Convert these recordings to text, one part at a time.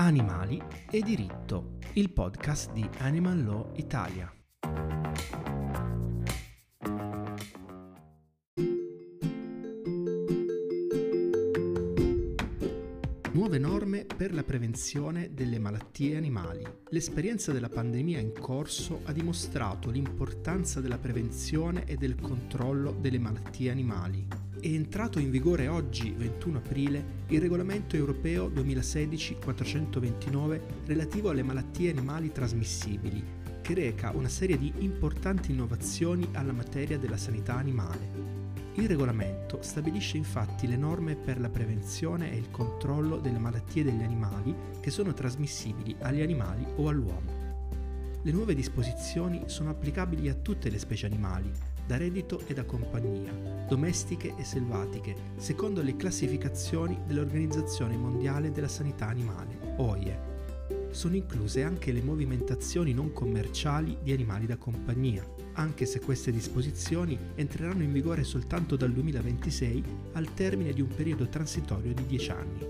Animali e diritto, il podcast di Animal Law Italia. Nuove norme per la prevenzione delle malattie animali. L'esperienza della pandemia in corso ha dimostrato l'importanza della prevenzione e del controllo delle malattie animali è entrato in vigore oggi, 21 aprile, il regolamento europeo 2016-429 relativo alle malattie animali trasmissibili, che reca una serie di importanti innovazioni alla materia della sanità animale. Il regolamento stabilisce infatti le norme per la prevenzione e il controllo delle malattie degli animali che sono trasmissibili agli animali o all'uomo. Le nuove disposizioni sono applicabili a tutte le specie animali, da reddito e da compagnia, domestiche e selvatiche, secondo le classificazioni dell'Organizzazione Mondiale della Sanità Animale, OIE. Sono incluse anche le movimentazioni non commerciali di animali da compagnia, anche se queste disposizioni entreranno in vigore soltanto dal 2026 al termine di un periodo transitorio di 10 anni.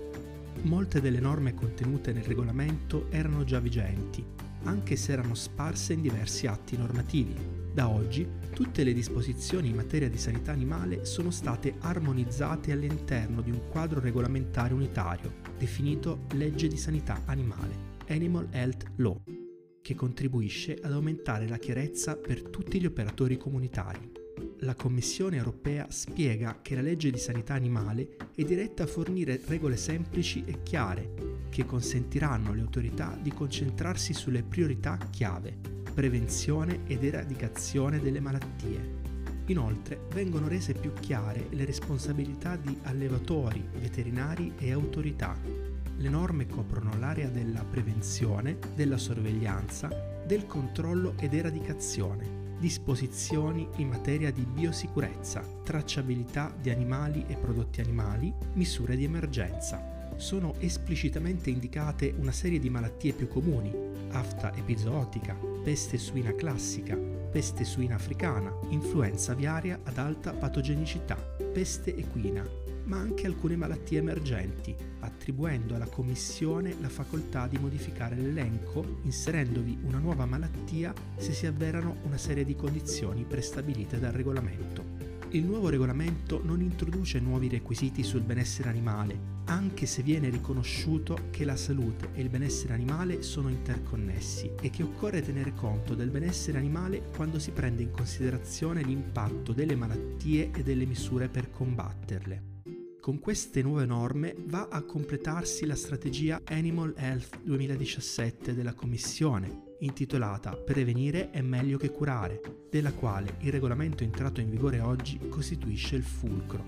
Molte delle norme contenute nel regolamento erano già vigenti, anche se erano sparse in diversi atti normativi, da oggi tutte le disposizioni in materia di sanità animale sono state armonizzate all'interno di un quadro regolamentare unitario, definito Legge di Sanità Animale, Animal Health Law, che contribuisce ad aumentare la chiarezza per tutti gli operatori comunitari. La Commissione europea spiega che la legge di sanità animale è diretta a fornire regole semplici e chiare che consentiranno alle autorità di concentrarsi sulle priorità chiave prevenzione ed eradicazione delle malattie. Inoltre vengono rese più chiare le responsabilità di allevatori, veterinari e autorità. Le norme coprono l'area della prevenzione, della sorveglianza, del controllo ed eradicazione, disposizioni in materia di biosicurezza, tracciabilità di animali e prodotti animali, misure di emergenza. Sono esplicitamente indicate una serie di malattie più comuni, afta epizootica, peste suina classica, peste suina africana, influenza aviaria ad alta patogenicità, peste equina, ma anche alcune malattie emergenti, attribuendo alla Commissione la facoltà di modificare l'elenco inserendovi una nuova malattia se si avverano una serie di condizioni prestabilite dal regolamento. Il nuovo regolamento non introduce nuovi requisiti sul benessere animale, anche se viene riconosciuto che la salute e il benessere animale sono interconnessi e che occorre tenere conto del benessere animale quando si prende in considerazione l'impatto delle malattie e delle misure per combatterle. Con queste nuove norme va a completarsi la strategia Animal Health 2017 della Commissione, intitolata Prevenire è meglio che curare, della quale il regolamento entrato in vigore oggi costituisce il fulcro.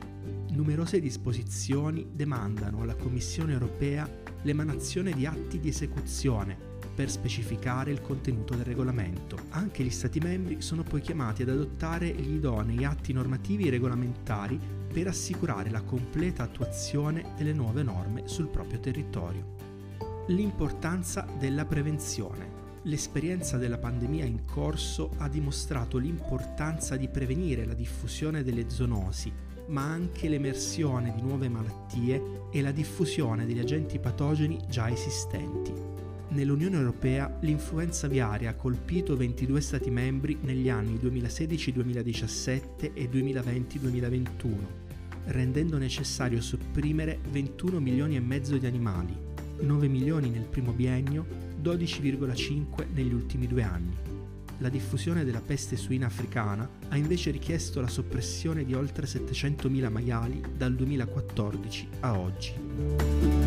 Numerose disposizioni demandano alla Commissione europea l'emanazione di atti di esecuzione per specificare il contenuto del regolamento. Anche gli Stati membri sono poi chiamati ad adottare gli idonei atti normativi e regolamentari per assicurare la completa attuazione delle nuove norme sul proprio territorio. L'importanza della prevenzione. L'esperienza della pandemia in corso ha dimostrato l'importanza di prevenire la diffusione delle zoonosi, ma anche l'emersione di nuove malattie e la diffusione degli agenti patogeni già esistenti. Nell'Unione Europea l'influenza aviaria ha colpito 22 Stati membri negli anni 2016-2017 e 2020-2021 rendendo necessario sopprimere 21 milioni e mezzo di animali, 9 milioni nel primo biennio, 12,5 negli ultimi due anni. La diffusione della peste suina africana ha invece richiesto la soppressione di oltre 700.000 maiali dal 2014 a oggi.